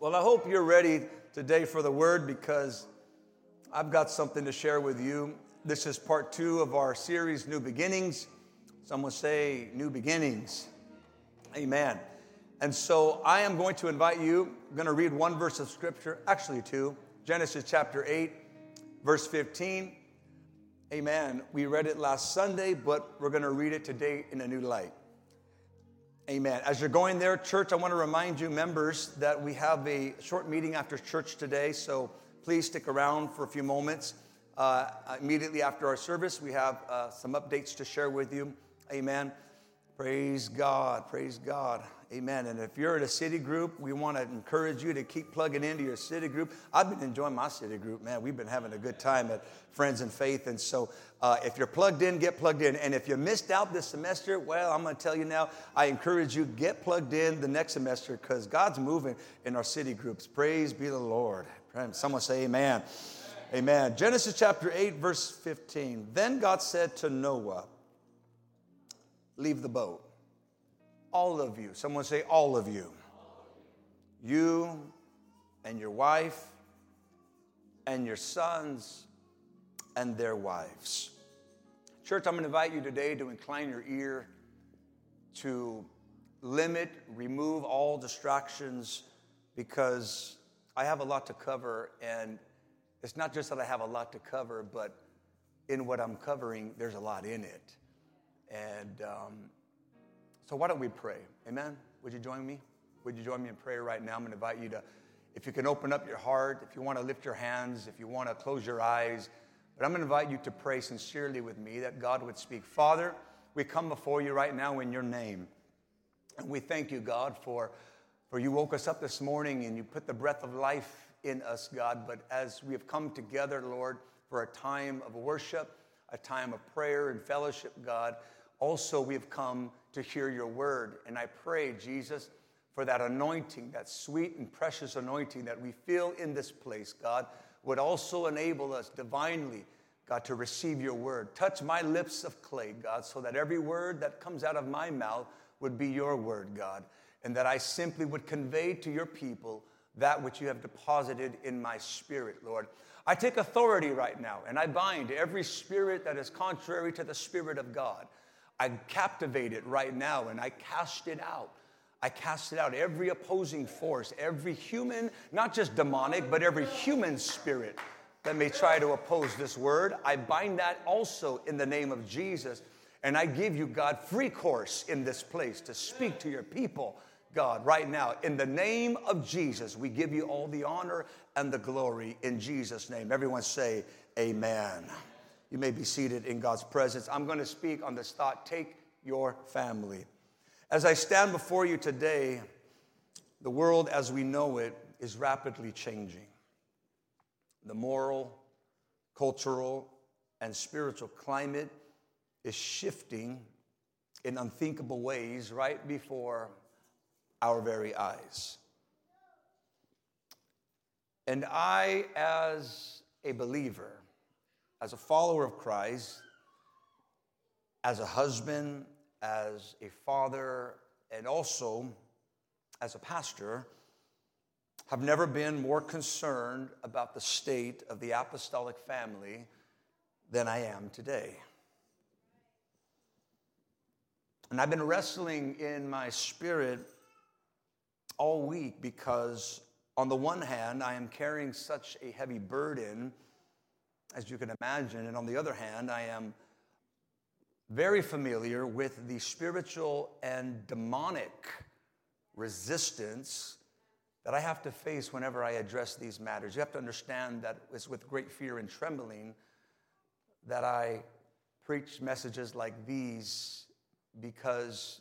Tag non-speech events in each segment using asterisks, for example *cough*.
Well, I hope you're ready today for the word because I've got something to share with you. This is part two of our series, New Beginnings. Some would say, New Beginnings. Amen. And so I am going to invite you, I'm going to read one verse of scripture, actually two, Genesis chapter 8, verse 15. Amen. We read it last Sunday, but we're going to read it today in a new light. Amen. As you're going there, church, I want to remind you, members, that we have a short meeting after church today. So please stick around for a few moments. Uh, immediately after our service, we have uh, some updates to share with you. Amen. Praise God. Praise God. Amen. And if you're at a city group, we want to encourage you to keep plugging into your city group. I've been enjoying my city group, man. We've been having a good time at Friends in Faith. And so uh, if you're plugged in, get plugged in. And if you missed out this semester, well, I'm going to tell you now, I encourage you, get plugged in the next semester because God's moving in our city groups. Praise be the Lord. Someone say amen. Amen. Genesis chapter 8, verse 15. Then God said to Noah, Leave the boat all of you. Someone say, all of you. You and your wife and your sons and their wives. Church, I'm going to invite you today to incline your ear to limit, remove all distractions because I have a lot to cover. And it's not just that I have a lot to cover, but in what I'm covering, there's a lot in it. And um, so why don't we pray? Amen? Would you join me? Would you join me in prayer right now? I'm going to invite you to, if you can open up your heart, if you want to lift your hands, if you want to close your eyes, but I'm going to invite you to pray sincerely with me that God would speak. Father, we come before you right now in your name. And we thank you, God, for, for you woke us up this morning and you put the breath of life in us, God. But as we have come together, Lord, for a time of worship, a time of prayer and fellowship, God, also we have come to hear your word. And I pray, Jesus, for that anointing, that sweet and precious anointing that we feel in this place, God, would also enable us divinely, God, to receive your word. Touch my lips of clay, God, so that every word that comes out of my mouth would be your word, God, and that I simply would convey to your people that which you have deposited in my spirit, Lord. I take authority right now and I bind every spirit that is contrary to the Spirit of God. I captivate it right now and I cast it out. I cast it out. Every opposing force, every human, not just demonic, but every human spirit that may try to oppose this word, I bind that also in the name of Jesus. And I give you, God, free course in this place to speak to your people, God, right now. In the name of Jesus, we give you all the honor and the glory in Jesus' name. Everyone say, Amen. You may be seated in God's presence. I'm going to speak on this thought take your family. As I stand before you today, the world as we know it is rapidly changing. The moral, cultural, and spiritual climate is shifting in unthinkable ways right before our very eyes. And I, as a believer, as a follower of Christ, as a husband, as a father, and also as a pastor, have never been more concerned about the state of the apostolic family than I am today. And I've been wrestling in my spirit all week because, on the one hand, I am carrying such a heavy burden as you can imagine. And on the other hand, I am very familiar with the spiritual and demonic resistance that I have to face whenever I address these matters. You have to understand that it's with great fear and trembling that I preach messages like these because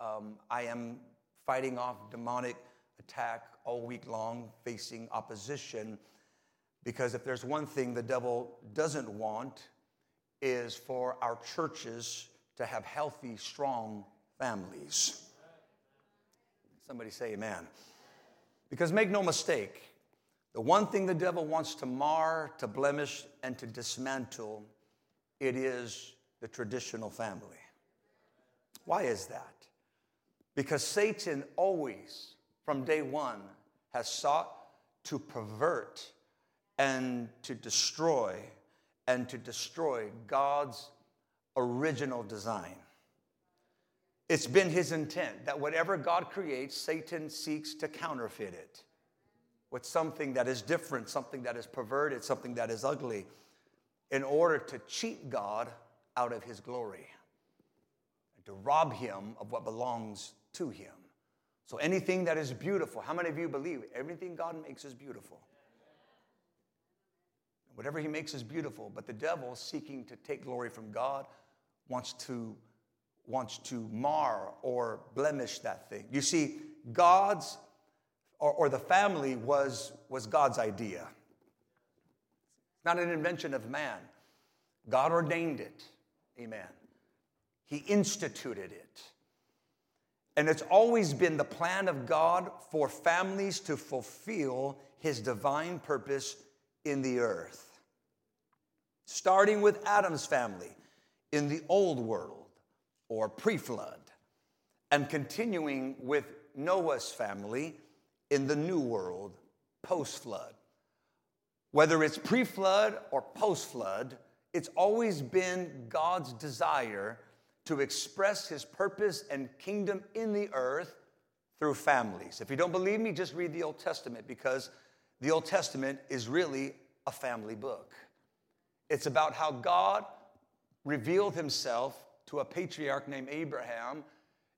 um, I am fighting off demonic attack all week long, facing opposition because if there's one thing the devil doesn't want, is for our churches to have healthy, strong families. Somebody say amen. Because make no mistake, the one thing the devil wants to mar, to blemish, and to dismantle, it is the traditional family. Why is that? Because Satan always, from day one, has sought to pervert and to destroy and to destroy God's original design. It's been his intent that whatever God creates, Satan seeks to counterfeit it with something that is different, something that is perverted, something that is ugly, in order to cheat God out of his glory and to rob him of what belongs to him. So anything that is beautiful, how many of you believe everything God makes is beautiful? Whatever he makes is beautiful, but the devil, seeking to take glory from God, wants to, wants to mar or blemish that thing. You see, God's or, or the family was, was God's idea. Not an invention of man. God ordained it. Amen. He instituted it. And it's always been the plan of God for families to fulfill his divine purpose in the earth starting with Adam's family in the old world or pre flood, and continuing with Noah's family in the new world post flood. Whether it's pre flood or post flood, it's always been God's desire to express his purpose and kingdom in the earth through families. If you don't believe me, just read the Old Testament because the Old Testament is really a family book. It's about how God revealed himself to a patriarch named Abraham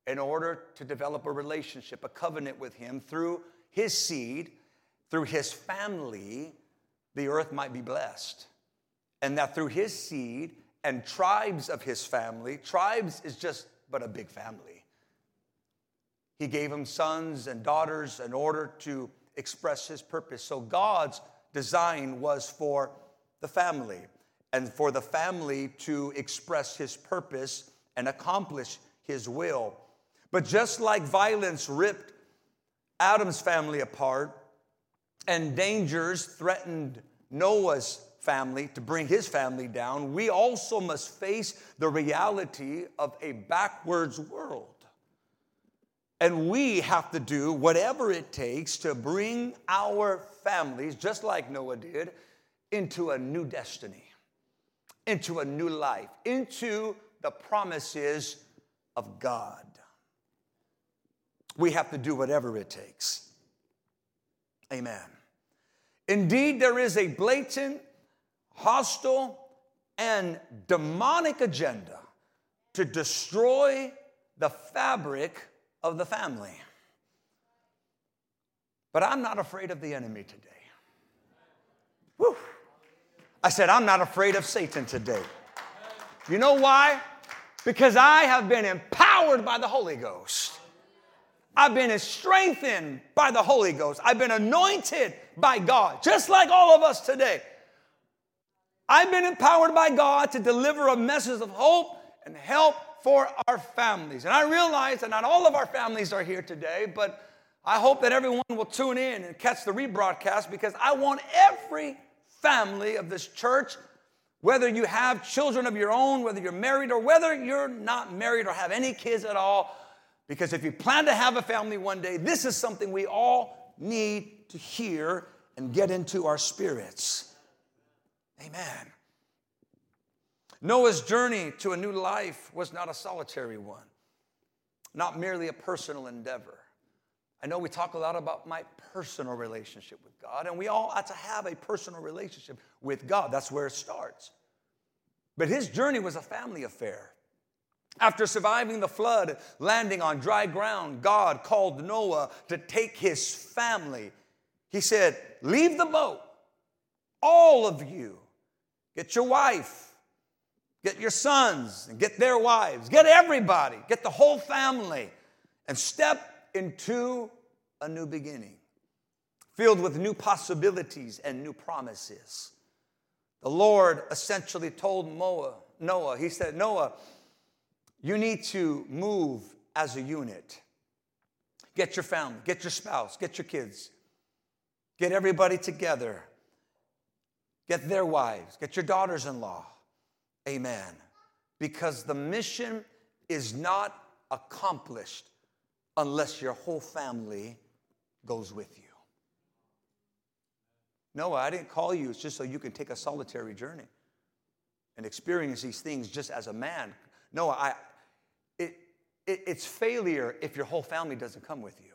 in order to develop a relationship, a covenant with him through his seed, through his family, the earth might be blessed. And that through his seed and tribes of his family, tribes is just but a big family. He gave him sons and daughters in order to express his purpose. So God's design was for the family and for the family to express his purpose and accomplish his will. But just like violence ripped Adam's family apart and dangers threatened Noah's family to bring his family down, we also must face the reality of a backwards world. And we have to do whatever it takes to bring our families, just like Noah did, into a new destiny into a new life, into the promises of God. We have to do whatever it takes. Amen. Indeed, there is a blatant, hostile, and demonic agenda to destroy the fabric of the family. But I'm not afraid of the enemy today. Whew. I said, I'm not afraid of Satan today. You know why? Because I have been empowered by the Holy Ghost. I've been strengthened by the Holy Ghost. I've been anointed by God, just like all of us today. I've been empowered by God to deliver a message of hope and help for our families. And I realize that not all of our families are here today, but I hope that everyone will tune in and catch the rebroadcast because I want every family of this church, whether you have children of your own, whether you're married, or whether you're not married or have any kids at all. Because if you plan to have a family one day, this is something we all need to hear and get into our spirits. Amen. Noah's journey to a new life was not a solitary one, not merely a personal endeavor. I know we talk a lot about my personal relationship with God, and we all ought to have a personal relationship with God. That's where it starts. But his journey was a family affair. After surviving the flood, landing on dry ground, God called Noah to take his family. He said, Leave the boat, all of you. Get your wife, get your sons, and get their wives, get everybody, get the whole family, and step into a new beginning, filled with new possibilities and new promises. The Lord essentially told Noah, He said, Noah, you need to move as a unit. Get your family, get your spouse, get your kids, get everybody together, get their wives, get your daughters in law. Amen. Because the mission is not accomplished unless your whole family goes with you. Noah, I didn't call you just so you can take a solitary journey and experience these things just as a man. Noah, I, it, it, it's failure if your whole family doesn't come with you.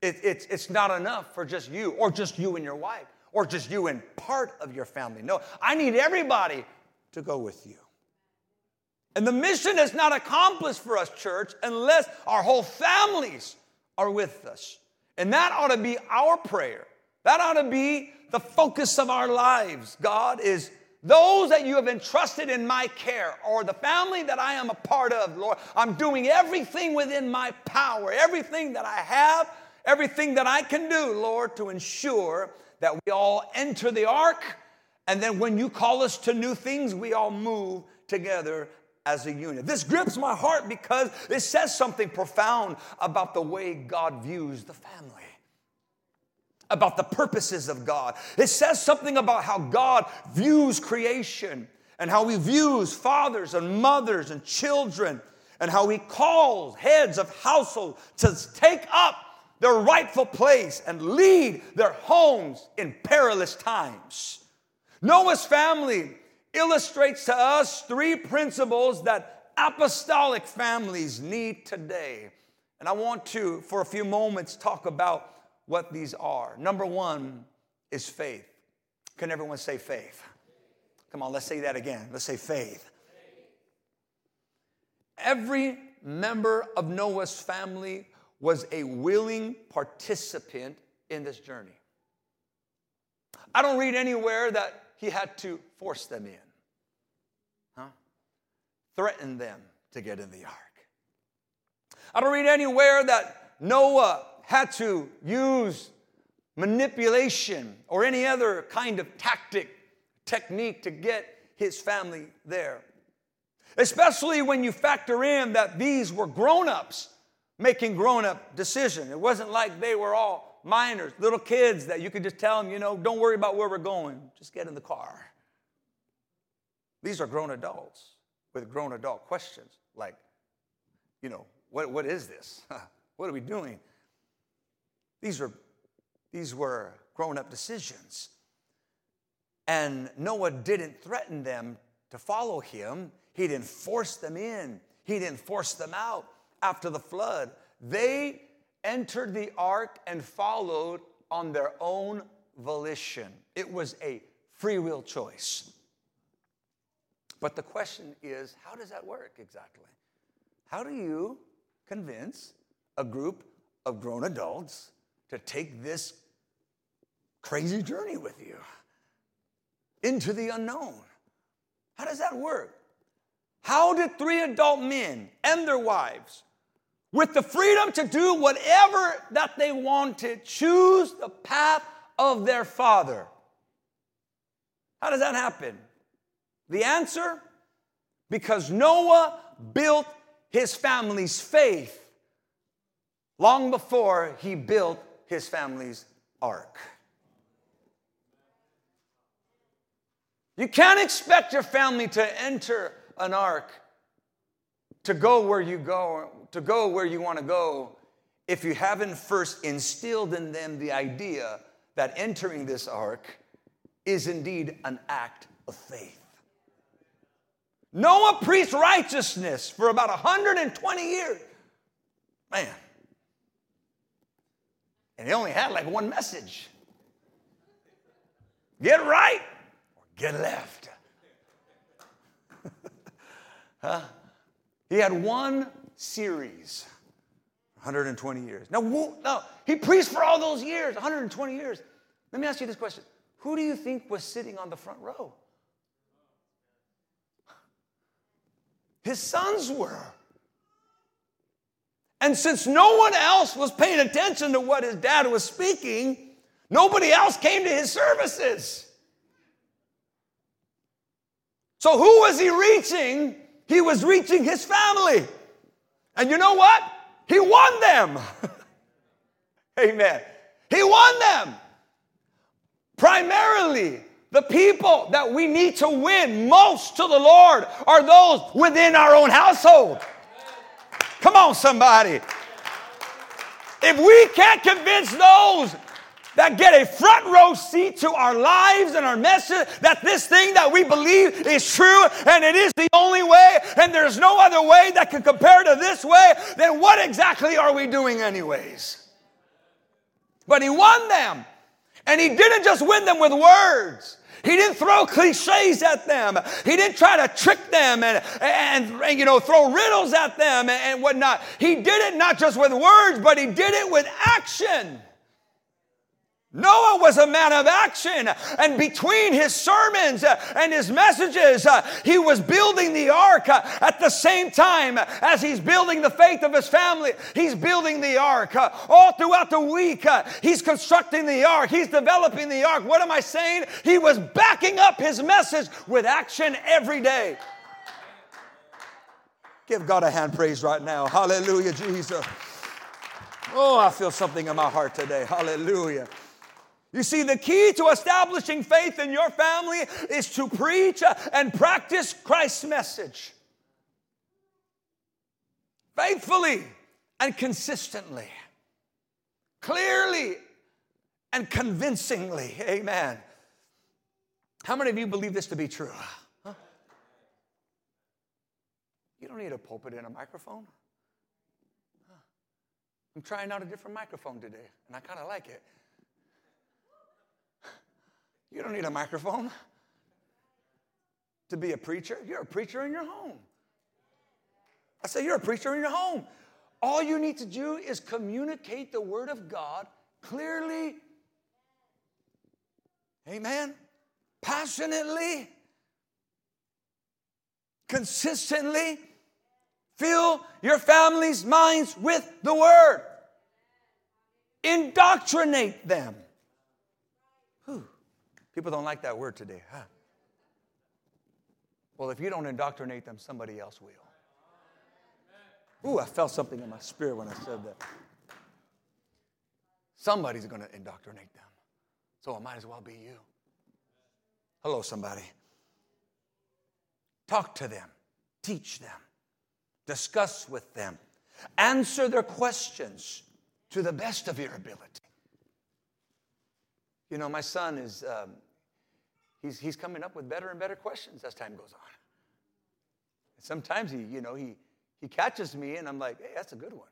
It, it's, it's not enough for just you, or just you and your wife, or just you and part of your family. No, I need everybody to go with you. And the mission is not accomplished for us, church, unless our whole families are with us. And that ought to be our prayer. That ought to be the focus of our lives. God is those that you have entrusted in my care or the family that I am a part of, Lord. I'm doing everything within my power, everything that I have, everything that I can do, Lord, to ensure that we all enter the ark. And then when you call us to new things, we all move together as a unit. This grips my heart because it says something profound about the way God views the family, about the purposes of God. It says something about how God views creation and how He views fathers and mothers and children and how He calls heads of household to take up their rightful place and lead their homes in perilous times. Noah's family illustrates to us three principles that apostolic families need today. And I want to, for a few moments, talk about what these are. Number one is faith. Can everyone say faith? Come on, let's say that again. Let's say faith. Every member of Noah's family was a willing participant in this journey. I don't read anywhere that he had to force them in, huh? threaten them to get in the ark. I don't read anywhere that Noah had to use manipulation or any other kind of tactic, technique to get his family there. Especially when you factor in that these were grown ups making grown up decisions. It wasn't like they were all minors, little kids that you could just tell them, you know, don't worry about where we're going, just get in the car. These are grown adults with grown adult questions like, you know, what, what is this? *laughs* what are we doing? These are these were grown up decisions. And Noah didn't threaten them to follow him. He didn't force them in. He didn't force them out after the flood. They entered the ark and followed on their own volition. It was a free will choice. But the question is how does that work exactly? How do you convince a group of grown adults to take this crazy journey with you into the unknown? How does that work? How did three adult men and their wives with the freedom to do whatever that they wanted, choose the path of their father. How does that happen? The answer because Noah built his family's faith long before he built his family's ark. You can't expect your family to enter an ark to go where you go to go where you want to go if you haven't first instilled in them the idea that entering this ark is indeed an act of faith. Noah preached righteousness for about 120 years. Man. And he only had like one message get right or get left. *laughs* huh? He had one series. 120 years. Now, now, he preached for all those years, 120 years. Let me ask you this question Who do you think was sitting on the front row? His sons were. And since no one else was paying attention to what his dad was speaking, nobody else came to his services. So, who was he reaching? He was reaching his family. And you know what? He won them. *laughs* Amen. He won them. Primarily, the people that we need to win most to the Lord are those within our own household. Come on, somebody. If we can't convince those that get a front row seat to our lives and our message that this thing that we believe is true and it is the only way and there's no other way that can compare to this way, then what exactly are we doing, anyways? But he won them. And he didn't just win them with words. He didn't throw cliches at them. He didn't try to trick them and, and, and you know, throw riddles at them and, and whatnot. He did it not just with words, but he did it with action. Noah was a man of action, and between his sermons and his messages, uh, he was building the ark uh, at the same time as he's building the faith of his family. He's building the ark. Uh, all throughout the week, he's constructing the ark, he's developing the ark. What am I saying? He was backing up his message with action every day. Give God a hand praise right now. Hallelujah, Jesus. Oh, I feel something in my heart today. Hallelujah. You see, the key to establishing faith in your family is to preach and practice Christ's message faithfully and consistently, clearly and convincingly. Amen. How many of you believe this to be true? Huh? You don't need a pulpit and a microphone. I'm trying out a different microphone today, and I kind of like it. You don't need a microphone to be a preacher. You're a preacher in your home. I say, You're a preacher in your home. All you need to do is communicate the Word of God clearly, amen, passionately, consistently. Fill your family's minds with the Word, indoctrinate them. People don't like that word today, huh? Well, if you don't indoctrinate them, somebody else will. Ooh, I felt something in my spirit when I said that. Somebody's going to indoctrinate them. So it might as well be you. Hello, somebody. Talk to them, teach them, discuss with them, answer their questions to the best of your ability. You know, my son is, um, he's, he's coming up with better and better questions as time goes on. And sometimes he, you know, he, he catches me and I'm like, hey, that's a good one.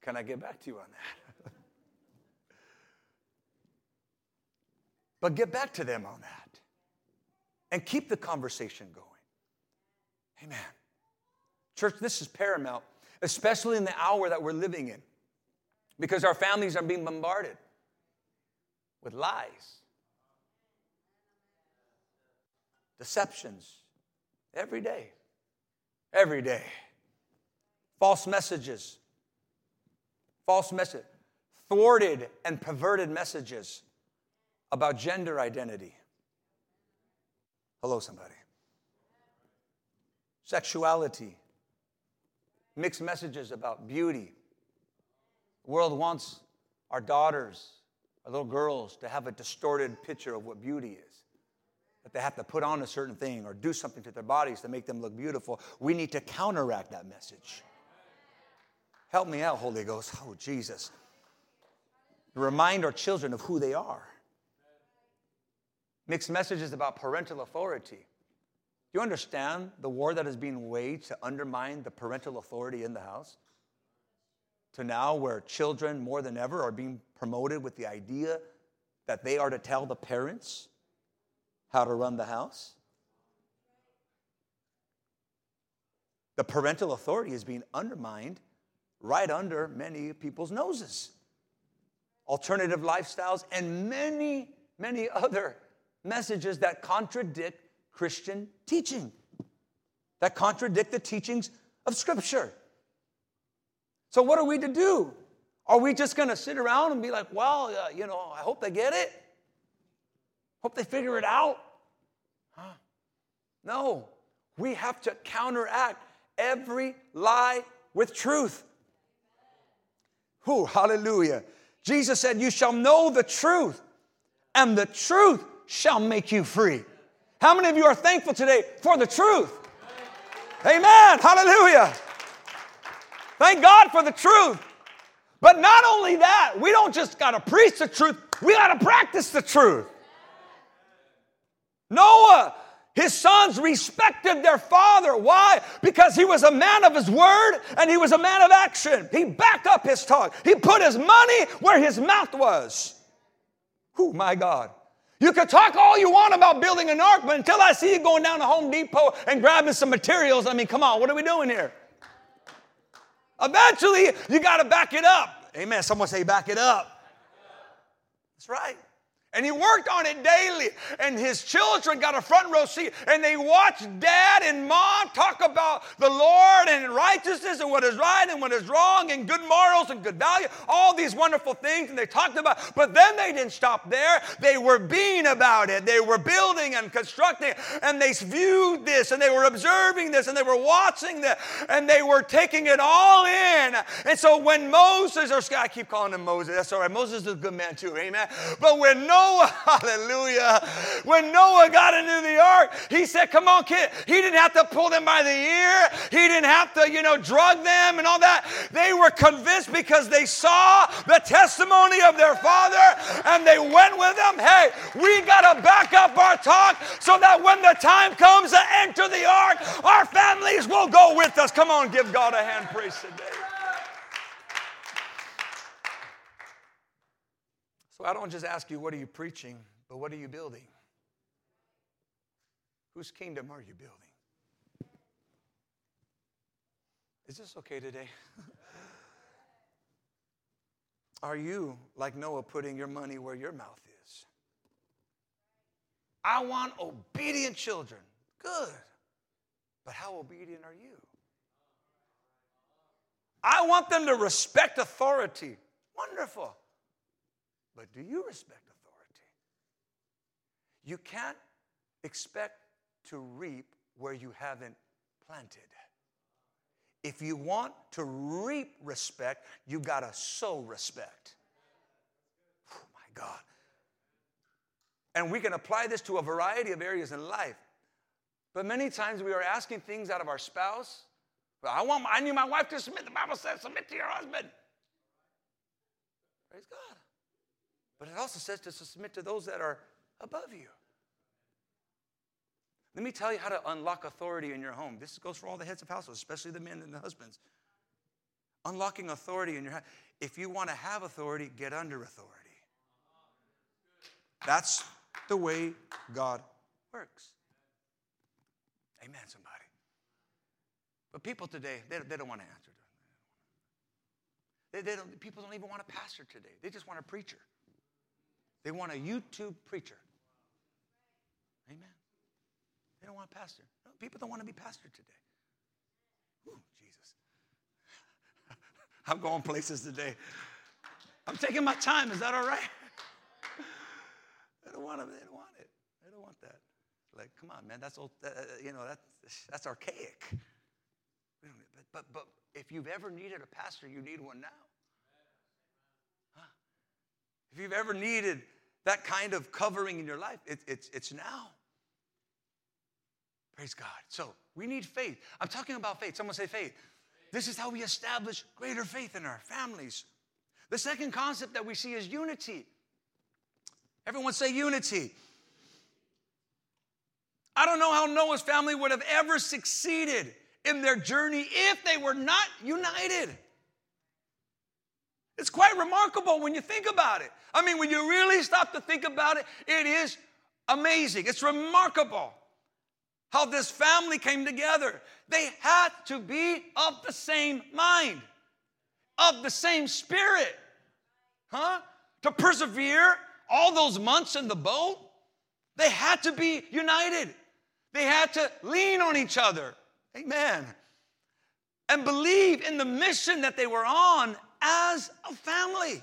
Can I get back to you on that? but get back to them on that and keep the conversation going. Amen. Church, this is paramount, especially in the hour that we're living in, because our families are being bombarded with lies, deceptions, every day. Every day. False messages, false message, thwarted and perverted messages about gender identity. Hello, somebody. Sexuality, mixed messages about beauty. The world wants our daughters little girls to have a distorted picture of what beauty is. That they have to put on a certain thing or do something to their bodies to make them look beautiful. We need to counteract that message. Help me out, Holy Ghost. Oh, Jesus. Remind our children of who they are. Mixed messages about parental authority. Do you understand the war that is being waged to undermine the parental authority in the house? to now where children more than ever are being promoted with the idea that they are to tell the parents how to run the house. The parental authority is being undermined right under many people's noses. Alternative lifestyles and many, many other messages that contradict Christian teaching, that contradict the teachings of Scripture. So, what are we to do? Are we just going to sit around and be like, well, uh, you know, I hope they get it? Hope they figure it out? Huh? No, we have to counteract every lie with truth. Who, hallelujah. Jesus said, You shall know the truth, and the truth shall make you free. How many of you are thankful today for the truth? Amen. Hallelujah. Thank God for the truth. But not only that, we don't just got to preach the truth, we got to practice the truth. Noah, his sons respected their father. Why? Because he was a man of his word and he was a man of action. He backed up his talk, he put his money where his mouth was. Oh, my God. You can talk all you want about building an ark, but until I see you going down to Home Depot and grabbing some materials, I mean, come on, what are we doing here? Eventually, you got to back it up. Amen. Someone say, back it up. That's right. And he worked on it daily. And his children got a front row seat. And they watched dad and mom talk about the Lord and righteousness and what is right and what is wrong and good morals and good value, all these wonderful things. And they talked about, but then they didn't stop there. They were being about it. They were building and constructing. And they viewed this and they were observing this and they were watching this and they were taking it all in. And so when Moses, or I keep calling him Moses, that's all right. Moses is a good man too, amen. But when Noah Noah, *laughs* hallelujah, when Noah got into the ark, he said, Come on, kid. He didn't have to pull them by the ear, he didn't have to, you know, drug them and all that. They were convinced because they saw the testimony of their father and they went with them. Hey, we got to back up our talk so that when the time comes to enter the ark, our families will go with us. Come on, give God a hand praise today. I don't just ask you, what are you preaching, but what are you building? Whose kingdom are you building? Is this okay today? *laughs* are you, like Noah, putting your money where your mouth is? I want obedient children. Good. But how obedient are you? I want them to respect authority. Wonderful. But do you respect authority? You can't expect to reap where you haven't planted. If you want to reap respect, you got to sow respect. Oh my God. And we can apply this to a variety of areas in life. But many times we are asking things out of our spouse. Well, I want my, I need my wife to submit. The Bible says submit to your husband. Praise God. But it also says to submit to those that are above you. Let me tell you how to unlock authority in your home. This goes for all the heads of households, especially the men and the husbands. Unlocking authority in your house. If you want to have authority, get under authority. That's the way God works. Amen, somebody. But people today, they, they don't want to answer. They, they don't, people don't even want a pastor today. They just want a preacher. They want a YouTube preacher. Amen. They don't want a pastor. No, people don't want to be pastor today. Ooh, Jesus. *laughs* I'm going places today. I'm taking my time. Is that all right? *laughs* they don't want it. They don't want it. They don't want that. Like, come on, man. That's old. Uh, you know, that's that's archaic. But, but but if you've ever needed a pastor, you need one now. If you've ever needed that kind of covering in your life, it, it's, it's now. Praise God. So we need faith. I'm talking about faith. Someone say faith. This is how we establish greater faith in our families. The second concept that we see is unity. Everyone say unity. I don't know how Noah's family would have ever succeeded in their journey if they were not united. It's quite remarkable when you think about it. I mean, when you really stop to think about it, it is amazing. It's remarkable how this family came together. They had to be of the same mind, of the same spirit, huh? To persevere all those months in the boat, they had to be united. They had to lean on each other. Amen. And believe in the mission that they were on as a family.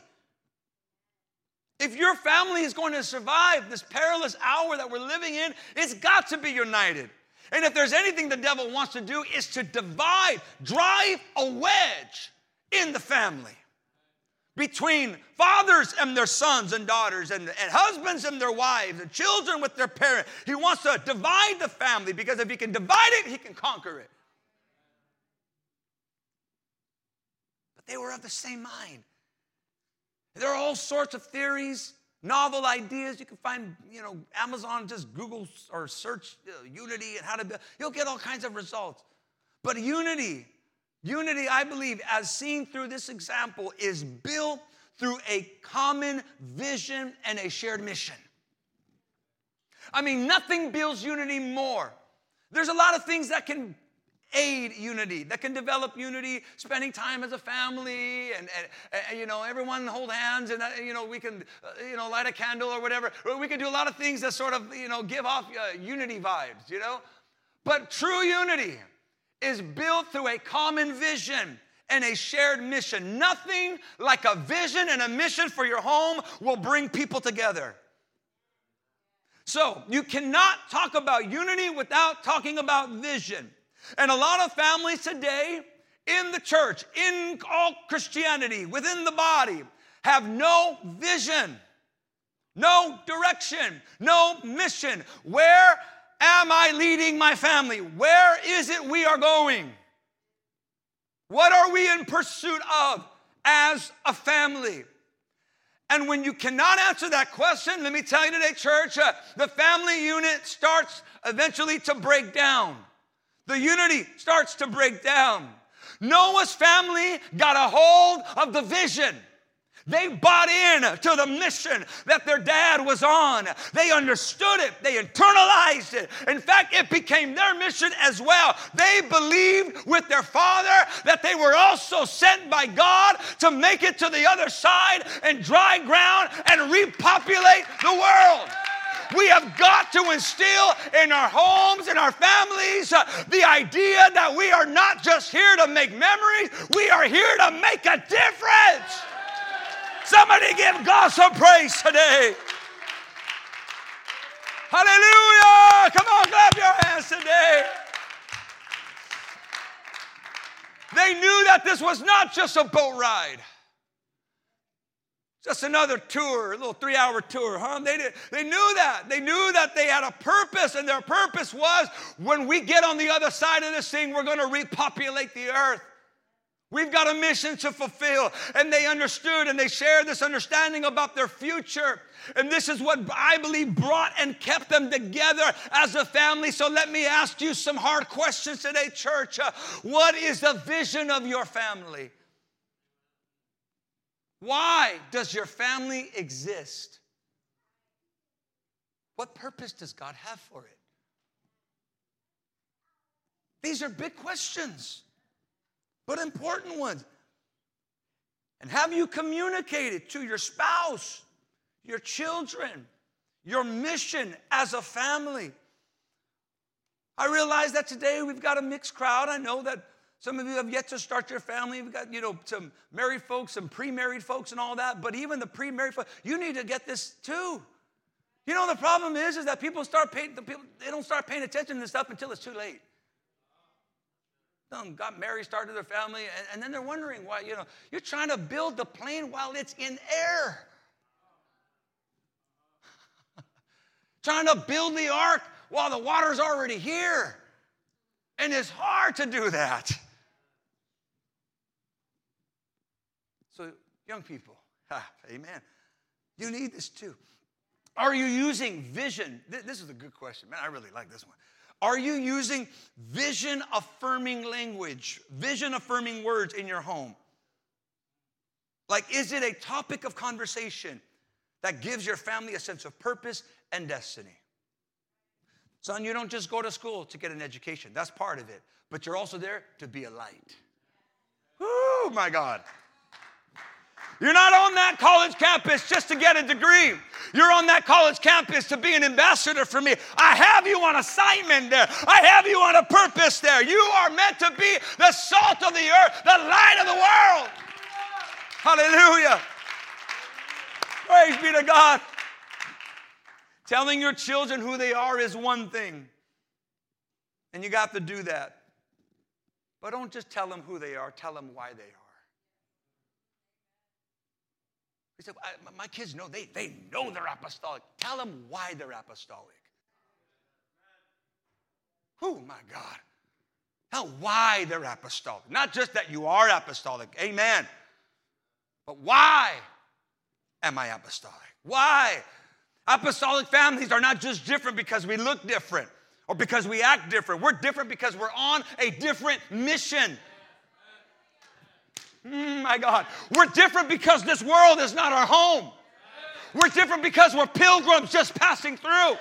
If your family is going to survive this perilous hour that we're living in, it's got to be united. And if there's anything the devil wants to do, is to divide, drive a wedge in the family between fathers and their sons and daughters, and, and husbands and their wives, and children with their parents. He wants to divide the family because if he can divide it, he can conquer it. They were of the same mind. There are all sorts of theories, novel ideas. You can find, you know, Amazon, just Google or search uh, unity and how to build. You'll get all kinds of results. But unity, unity, I believe, as seen through this example, is built through a common vision and a shared mission. I mean, nothing builds unity more. There's a lot of things that can aid unity, that can develop unity, spending time as a family, and, and, and you know, everyone hold hands, and you know, we can, uh, you know, light a candle or whatever. We can do a lot of things that sort of, you know, give off uh, unity vibes, you know. But true unity is built through a common vision and a shared mission. Nothing like a vision and a mission for your home will bring people together. So, you cannot talk about unity without talking about vision. And a lot of families today in the church, in all Christianity, within the body, have no vision, no direction, no mission. Where am I leading my family? Where is it we are going? What are we in pursuit of as a family? And when you cannot answer that question, let me tell you today, church, uh, the family unit starts eventually to break down. The unity starts to break down. Noah's family got a hold of the vision. They bought in to the mission that their dad was on. They understood it, they internalized it. In fact, it became their mission as well. They believed with their father that they were also sent by God to make it to the other side and dry ground and repopulate the world. We have got to instill in our homes and our families uh, the idea that we are not just here to make memories, we are here to make a difference. Somebody give God some praise today. Hallelujah! Come on, clap your hands today. They knew that this was not just a boat ride. Just another tour, a little three hour tour, huh? They, did, they knew that. They knew that they had a purpose, and their purpose was when we get on the other side of this thing, we're going to repopulate the earth. We've got a mission to fulfill. And they understood and they shared this understanding about their future. And this is what I believe brought and kept them together as a family. So let me ask you some hard questions today, church. Uh, what is the vision of your family? Why does your family exist? What purpose does God have for it? These are big questions but important ones. And have you communicated to your spouse, your children, your mission as a family? I realize that today we've got a mixed crowd. I know that some of you have yet to start your family. We've got, you know, some married folks, some pre-married folks and all that. But even the pre-married folks, you need to get this too. You know, the problem is, is that people start paying, the people, they don't start paying attention to this stuff until it's too late them got married, started their family, and, and then they're wondering why, you know, you're trying to build the plane while it's in air. *laughs* trying to build the ark while the water's already here. And it's hard to do that. So, young people, ah, amen. You need this too. Are you using vision? This is a good question. Man, I really like this one. Are you using vision affirming language, vision affirming words in your home? Like, is it a topic of conversation that gives your family a sense of purpose and destiny? Son, you don't just go to school to get an education, that's part of it, but you're also there to be a light. Oh, my God. You're not on that college campus just to get a degree. You're on that college campus to be an ambassador for me. I have you on assignment there. I have you on a purpose there. You are meant to be the salt of the earth, the light of the world. Hallelujah. Praise be to God. Telling your children who they are is one thing, and you got to do that. But don't just tell them who they are, tell them why they are. He said, My kids know, they, they know they're apostolic. Tell them why they're apostolic. Oh, my God. Tell why they're apostolic. Not just that you are apostolic, amen, but why. am I apostolic? Why? Apostolic families are not just different because we look different or because we act different. We're different because we're on a different mission. Mm, my God. We're different because this world is not our home. We're different because we're pilgrims just passing through.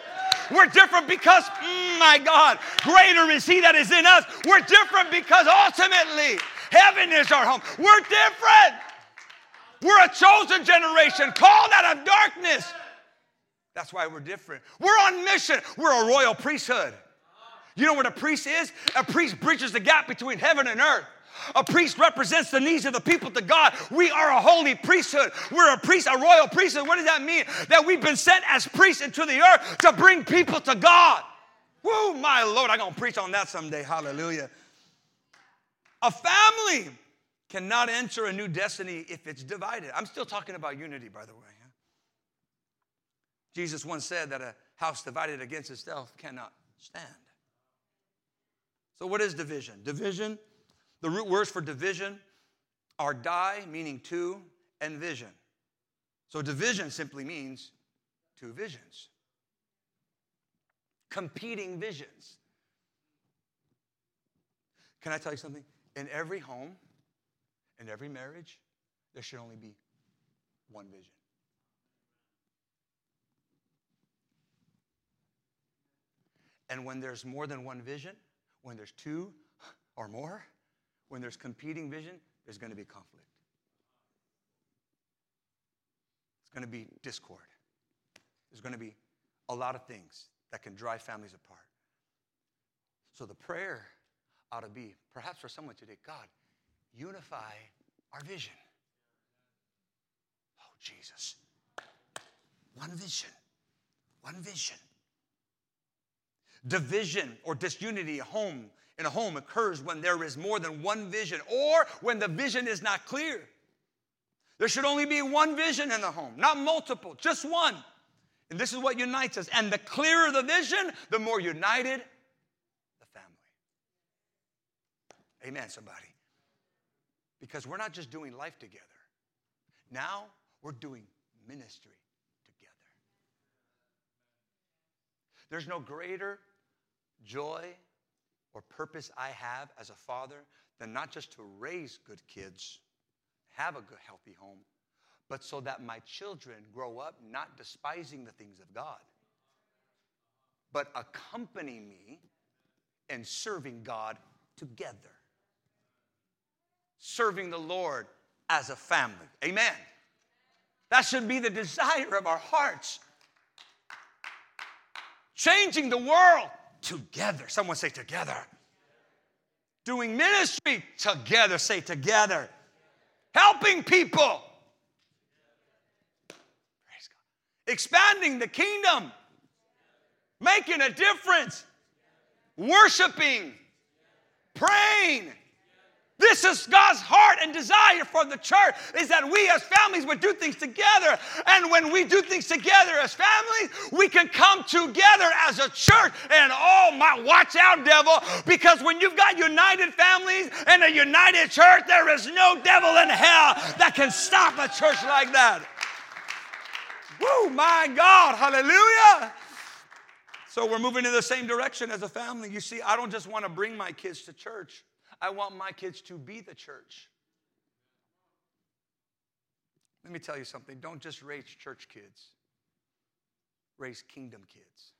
We're different because, mm, my God, greater is He that is in us. We're different because ultimately heaven is our home. We're different. We're a chosen generation called out of darkness. That's why we're different. We're on mission. We're a royal priesthood. You know what a priest is? A priest bridges the gap between heaven and earth. A priest represents the needs of the people to God. We are a holy priesthood. We're a priest, a royal priesthood. What does that mean? That we've been sent as priests into the earth to bring people to God. Woo, my Lord, I'm going to preach on that someday. Hallelujah. A family cannot enter a new destiny if it's divided. I'm still talking about unity, by the way. Jesus once said that a house divided against itself cannot stand. So, what is division? Division the root words for division are die, meaning two, and vision. So division simply means two visions, competing visions. Can I tell you something? In every home, in every marriage, there should only be one vision. And when there's more than one vision, when there's two or more, when there's competing vision, there's going to be conflict. It's going to be discord. There's going to be a lot of things that can drive families apart. So the prayer ought to be, perhaps for someone today, God, unify our vision. Oh, Jesus. One vision. One vision. Division or disunity, home in a home occurs when there is more than one vision or when the vision is not clear. There should only be one vision in the home, not multiple, just one. And this is what unites us. And the clearer the vision, the more united the family. Amen, somebody. Because we're not just doing life together, now we're doing ministry together. There's no greater joy or purpose I have as a father than not just to raise good kids, have a good, healthy home, but so that my children grow up not despising the things of God, but accompany me in serving God together. Serving the Lord as a family. Amen. That should be the desire of our hearts. Changing the world together. Someone say together. Doing ministry together. Say together. Helping people. Expanding the kingdom. Making a difference. Worshiping. Praying this is God's heart and desire for the church is that we as families would do things together. And when we do things together as families, we can come together as a church. And oh my, watch out, devil, because when you've got united families and a united church, there is no devil in hell that can stop a church like that. Woo, my God, hallelujah. So we're moving in the same direction as a family. You see, I don't just want to bring my kids to church. I want my kids to be the church. Let me tell you something don't just raise church kids, raise kingdom kids.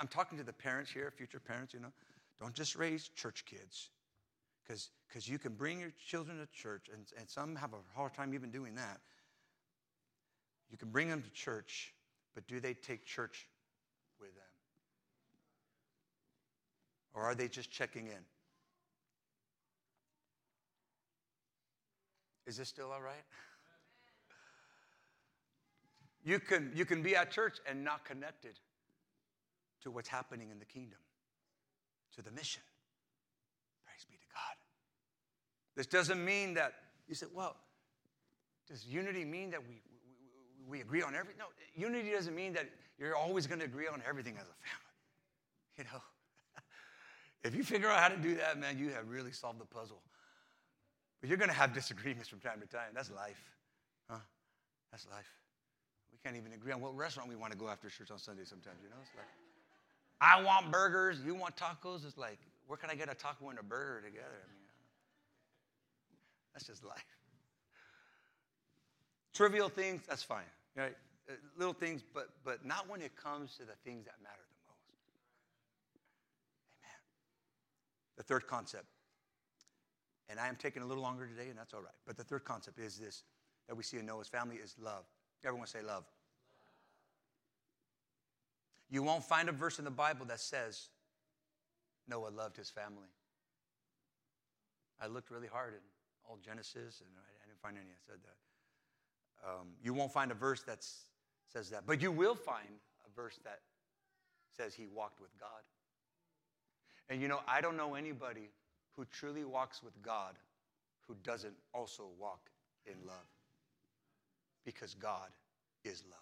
I'm talking to the parents here, future parents, you know. Don't just raise church kids because you can bring your children to church, and, and some have a hard time even doing that. You can bring them to church, but do they take church with them? Or are they just checking in? Is this still all right? You can, you can be at church and not connected to what's happening in the kingdom, to the mission. Praise be to God. This doesn't mean that you said, well, does unity mean that we, we, we agree on everything? No, unity doesn't mean that you're always going to agree on everything as a family. *laughs* You know, *laughs* if you figure out how to do that, man, you have really solved the puzzle. But you're going to have disagreements from time to time. That's life. Huh? That's life. We can't even agree on what restaurant we want to go after church on Sunday sometimes, you know? It's like, I want burgers, you want tacos. It's like, where can I get a taco and a burger together? I mean, that's just life. Trivial things, that's fine, right? Uh, little things, but but not when it comes to the things that matter the most. Amen. The third concept, and I am taking a little longer today, and that's all right. But the third concept is this that we see in Noah's family is love. Everyone say love. You won't find a verse in the Bible that says Noah loved his family. I looked really hard in all Genesis, and I didn't find any. I said that. Um, you won't find a verse that says that, but you will find a verse that says he walked with God. And you know, I don't know anybody who truly walks with God who doesn't also walk in love. Because God is love.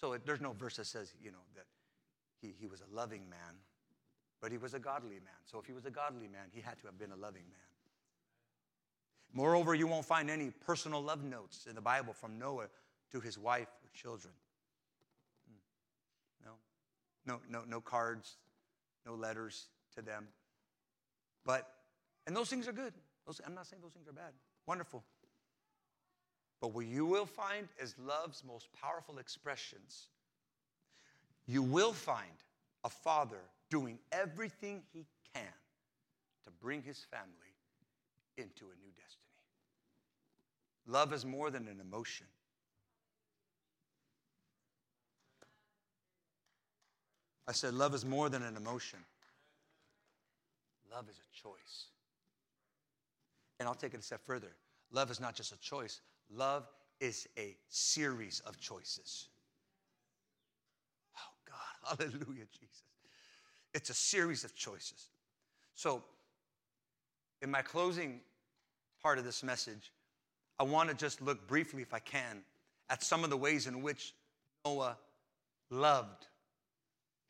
So it, there's no verse that says, you know, that he, he was a loving man, but he was a godly man. So if he was a godly man, he had to have been a loving man. Moreover, you won't find any personal love notes in the Bible from Noah to his wife or children. Hmm. No, no, no, no cards, no letters to them. But, and those things are good. Those, I'm not saying those things are bad. Wonderful. But what you will find is love's most powerful expressions. You will find a father doing everything he can to bring his family into a new destiny. Love is more than an emotion. I said, love is more than an emotion. Love is a choice. And I'll take it a step further. Love is not just a choice, love is a series of choices. Oh, God. *laughs* Hallelujah, Jesus. It's a series of choices. So, in my closing part of this message, I want to just look briefly, if I can, at some of the ways in which Noah loved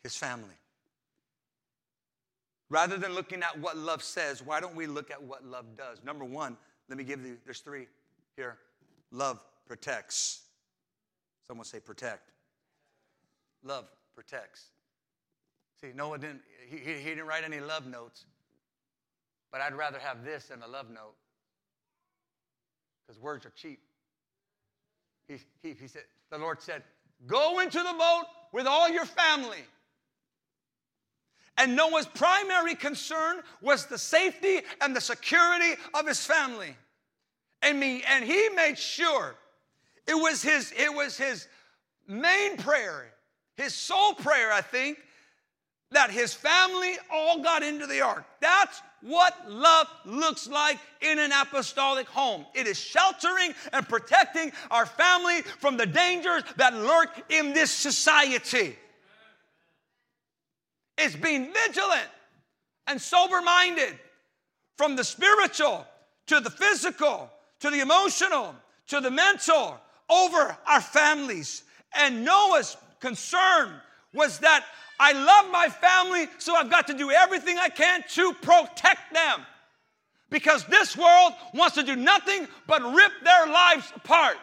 his family. Rather than looking at what love says, why don't we look at what love does? Number one, let me give you, there's three here. Love protects. Someone say protect. Love protects. See, Noah didn't, he, he didn't write any love notes, but I'd rather have this than a love note because words are cheap. He, he, he said, the Lord said, Go into the boat with all your family. And Noah's primary concern was the safety and the security of his family. And, me, and he made sure it was his, it was his main prayer, his sole prayer, I think, that his family all got into the ark. That's what love looks like in an apostolic home. It is sheltering and protecting our family from the dangers that lurk in this society. It's being vigilant and sober minded from the spiritual to the physical to the emotional to the mental over our families. And Noah's concern was that I love my family, so I've got to do everything I can to protect them. Because this world wants to do nothing but rip their lives apart.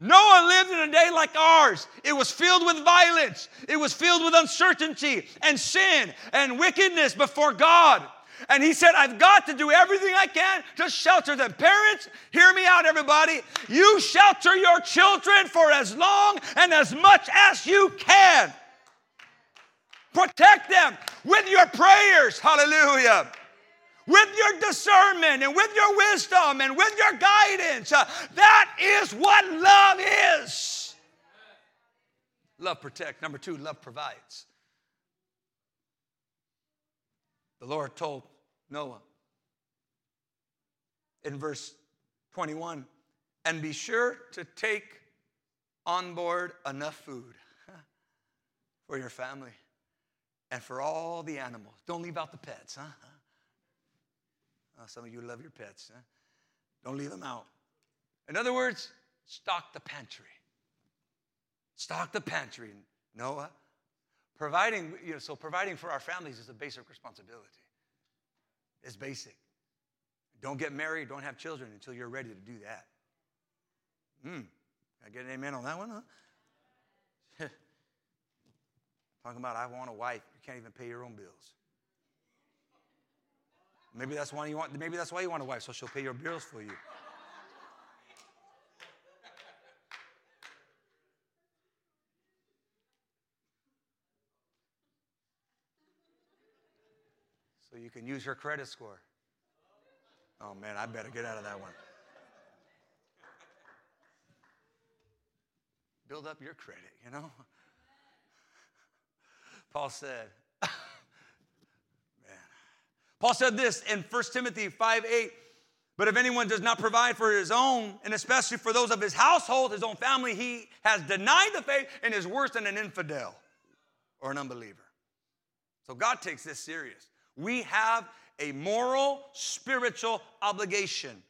Noah lived in a day like ours. It was filled with violence, it was filled with uncertainty and sin and wickedness before God. And he said, I've got to do everything I can to shelter them. Parents, hear me out, everybody. You shelter your children for as long and as much as you can. Protect them with your prayers. Hallelujah. With your discernment and with your wisdom and with your guidance. Uh, that is what love is. Love protect. Number two, love provides. The Lord told Noah in verse 21 and be sure to take on board enough food *laughs* for your family and for all the animals. Don't leave out the pets, huh? Oh, some of you love your pets, huh? Don't leave them out. In other words, stock the pantry. Stock the pantry. Noah, providing, you know, so providing for our families is a basic responsibility. It's basic. Don't get married, don't have children until you're ready to do that. Hmm. I get an amen on that one, huh? *laughs* Talking about I want a wife. You can't even pay your own bills. Maybe that's why you want. Maybe that's why you want a wife, so she'll pay your bills for you. So you can use her credit score. Oh man, I better get out of that one. Build up your credit, you know? Paul said. Paul said this in 1 Timothy 5 8. But if anyone does not provide for his own, and especially for those of his household, his own family, he has denied the faith and is worse than an infidel or an unbeliever. So God takes this serious. We have a moral, spiritual obligation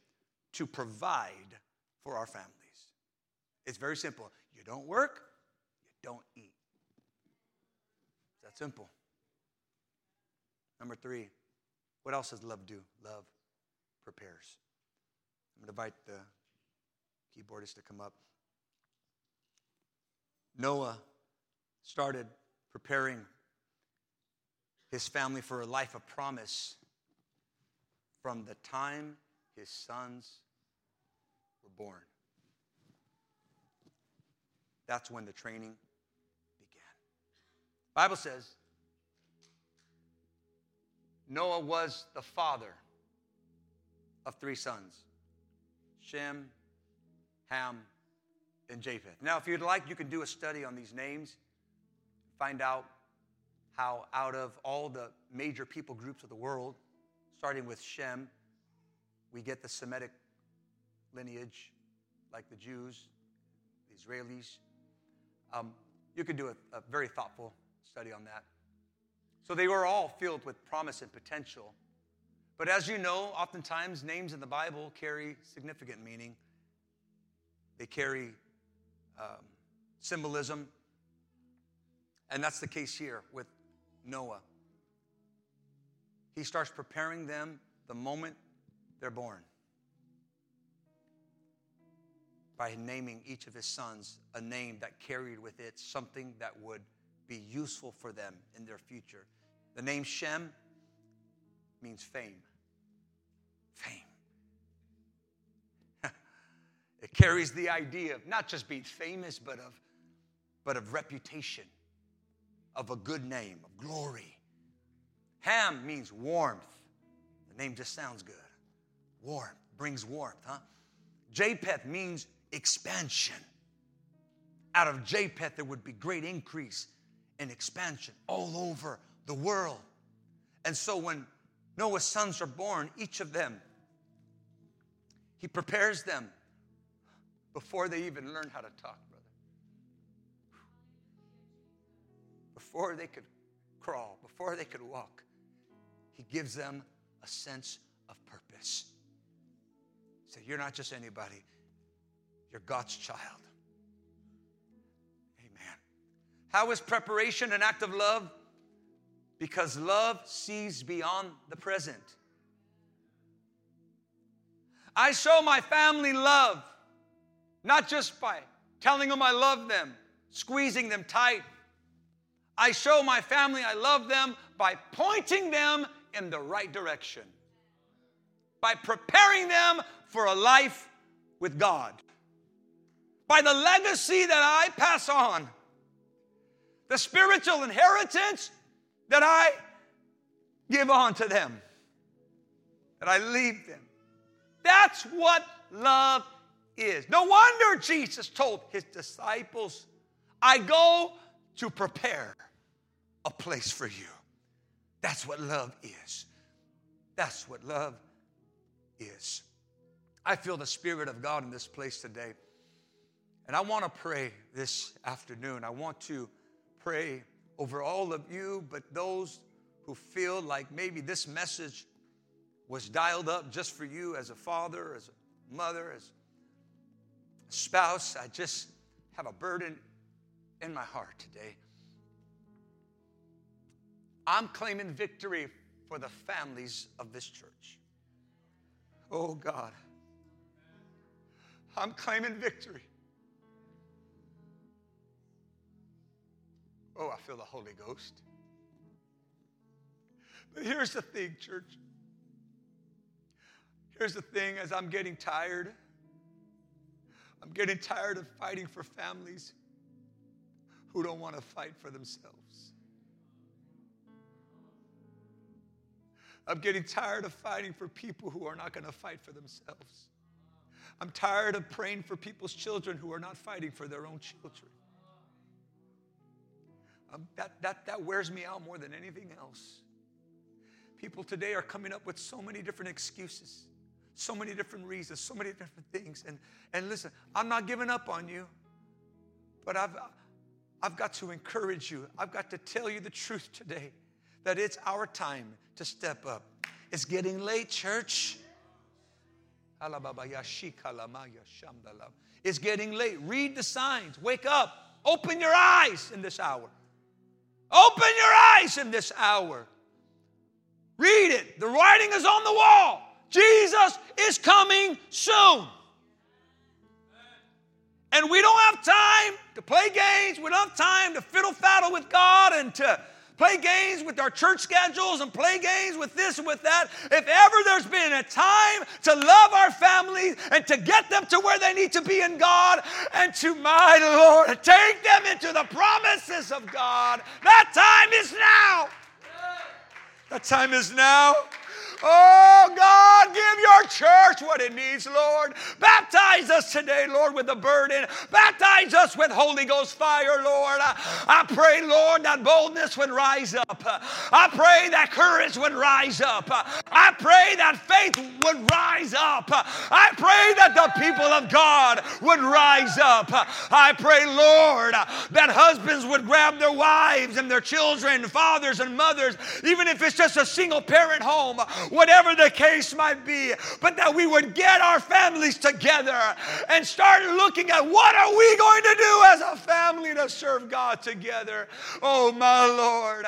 to provide for our families. It's very simple. You don't work, you don't eat. It's that simple. Number three, what else does love do? Love prepares. I'm going to invite the keyboardist to come up. Noah started preparing his family for a life of promise from the time his sons were born. That's when the training began. Bible says Noah was the father of three sons Shem, Ham, and Japheth. Now, if you'd like, you can do a study on these names, find out how, out of all the major people groups of the world, starting with Shem, we get the Semitic lineage, like the Jews, the Israelis. Um, you could do a, a very thoughtful study on that. So they were all filled with promise and potential. But as you know, oftentimes names in the Bible carry significant meaning. They carry um, symbolism. And that's the case here with Noah. He starts preparing them the moment they're born by naming each of his sons a name that carried with it something that would be useful for them in their future. The name Shem means fame. Fame. *laughs* it carries the idea of not just being famous, but of, but of reputation, of a good name, of glory. Ham means warmth. The name just sounds good. Warmth brings warmth, huh? Japheth means expansion. Out of Japheth, there would be great increase and expansion all over the world. And so when Noah's sons are born, each of them, he prepares them before they even learn how to talk, brother. Before they could crawl, before they could walk, he gives them a sense of purpose. Say, so you're not just anybody, you're God's child. Amen. How is preparation an act of love? Because love sees beyond the present. I show my family love, not just by telling them I love them, squeezing them tight. I show my family I love them by pointing them in the right direction, by preparing them for a life with God, by the legacy that I pass on, the spiritual inheritance that I give on to them, that I leave them. That's what love is. No wonder Jesus told his disciples, I go to prepare a place for you. That's what love is. That's what love is. I feel the Spirit of God in this place today. And I want to pray this afternoon. I want to pray over all of you, but those who feel like maybe this message was dialed up just for you as a father, as a mother, as a spouse. I just have a burden in my heart today. I'm claiming victory for the families of this church. Oh God. I'm claiming victory. Oh, I feel the Holy Ghost. But here's the thing, church. Here's the thing as I'm getting tired, I'm getting tired of fighting for families who don't want to fight for themselves. I'm getting tired of fighting for people who are not going to fight for themselves. I'm tired of praying for people's children who are not fighting for their own children. Um, that, that, that wears me out more than anything else. People today are coming up with so many different excuses, so many different reasons, so many different things. And, and listen, I'm not giving up on you, but I've, I've got to encourage you. I've got to tell you the truth today that it's our time to step up. It's getting late, church. It's getting late. Read the signs. Wake up. Open your eyes in this hour. Open your eyes in this hour. Read it. The writing is on the wall. Jesus is coming soon. And we don't have time to play games. We don't have time to fiddle faddle with God and to play games with our church schedules and play games with this and with that. If ever there's been a time to love our families and to get them to where they need to be in God and to, my Lord, take them into the promises of God, that time is now. That time is now. Oh, God, give your church what it needs, Lord. Baptize us today, Lord, with the burden. Baptize us with Holy Ghost fire, Lord. I, pray, Lord, that boldness would rise up. I pray that courage would rise up. I pray that faith would rise up. I pray that the people of God would rise up. I pray, Lord, that husbands would grab their wives and their children, fathers and mothers, even if it's just a single parent home, whatever the case might be, but that we would get our families together and start looking at what are we going to do as a family to serve God together. Oh, my Lord.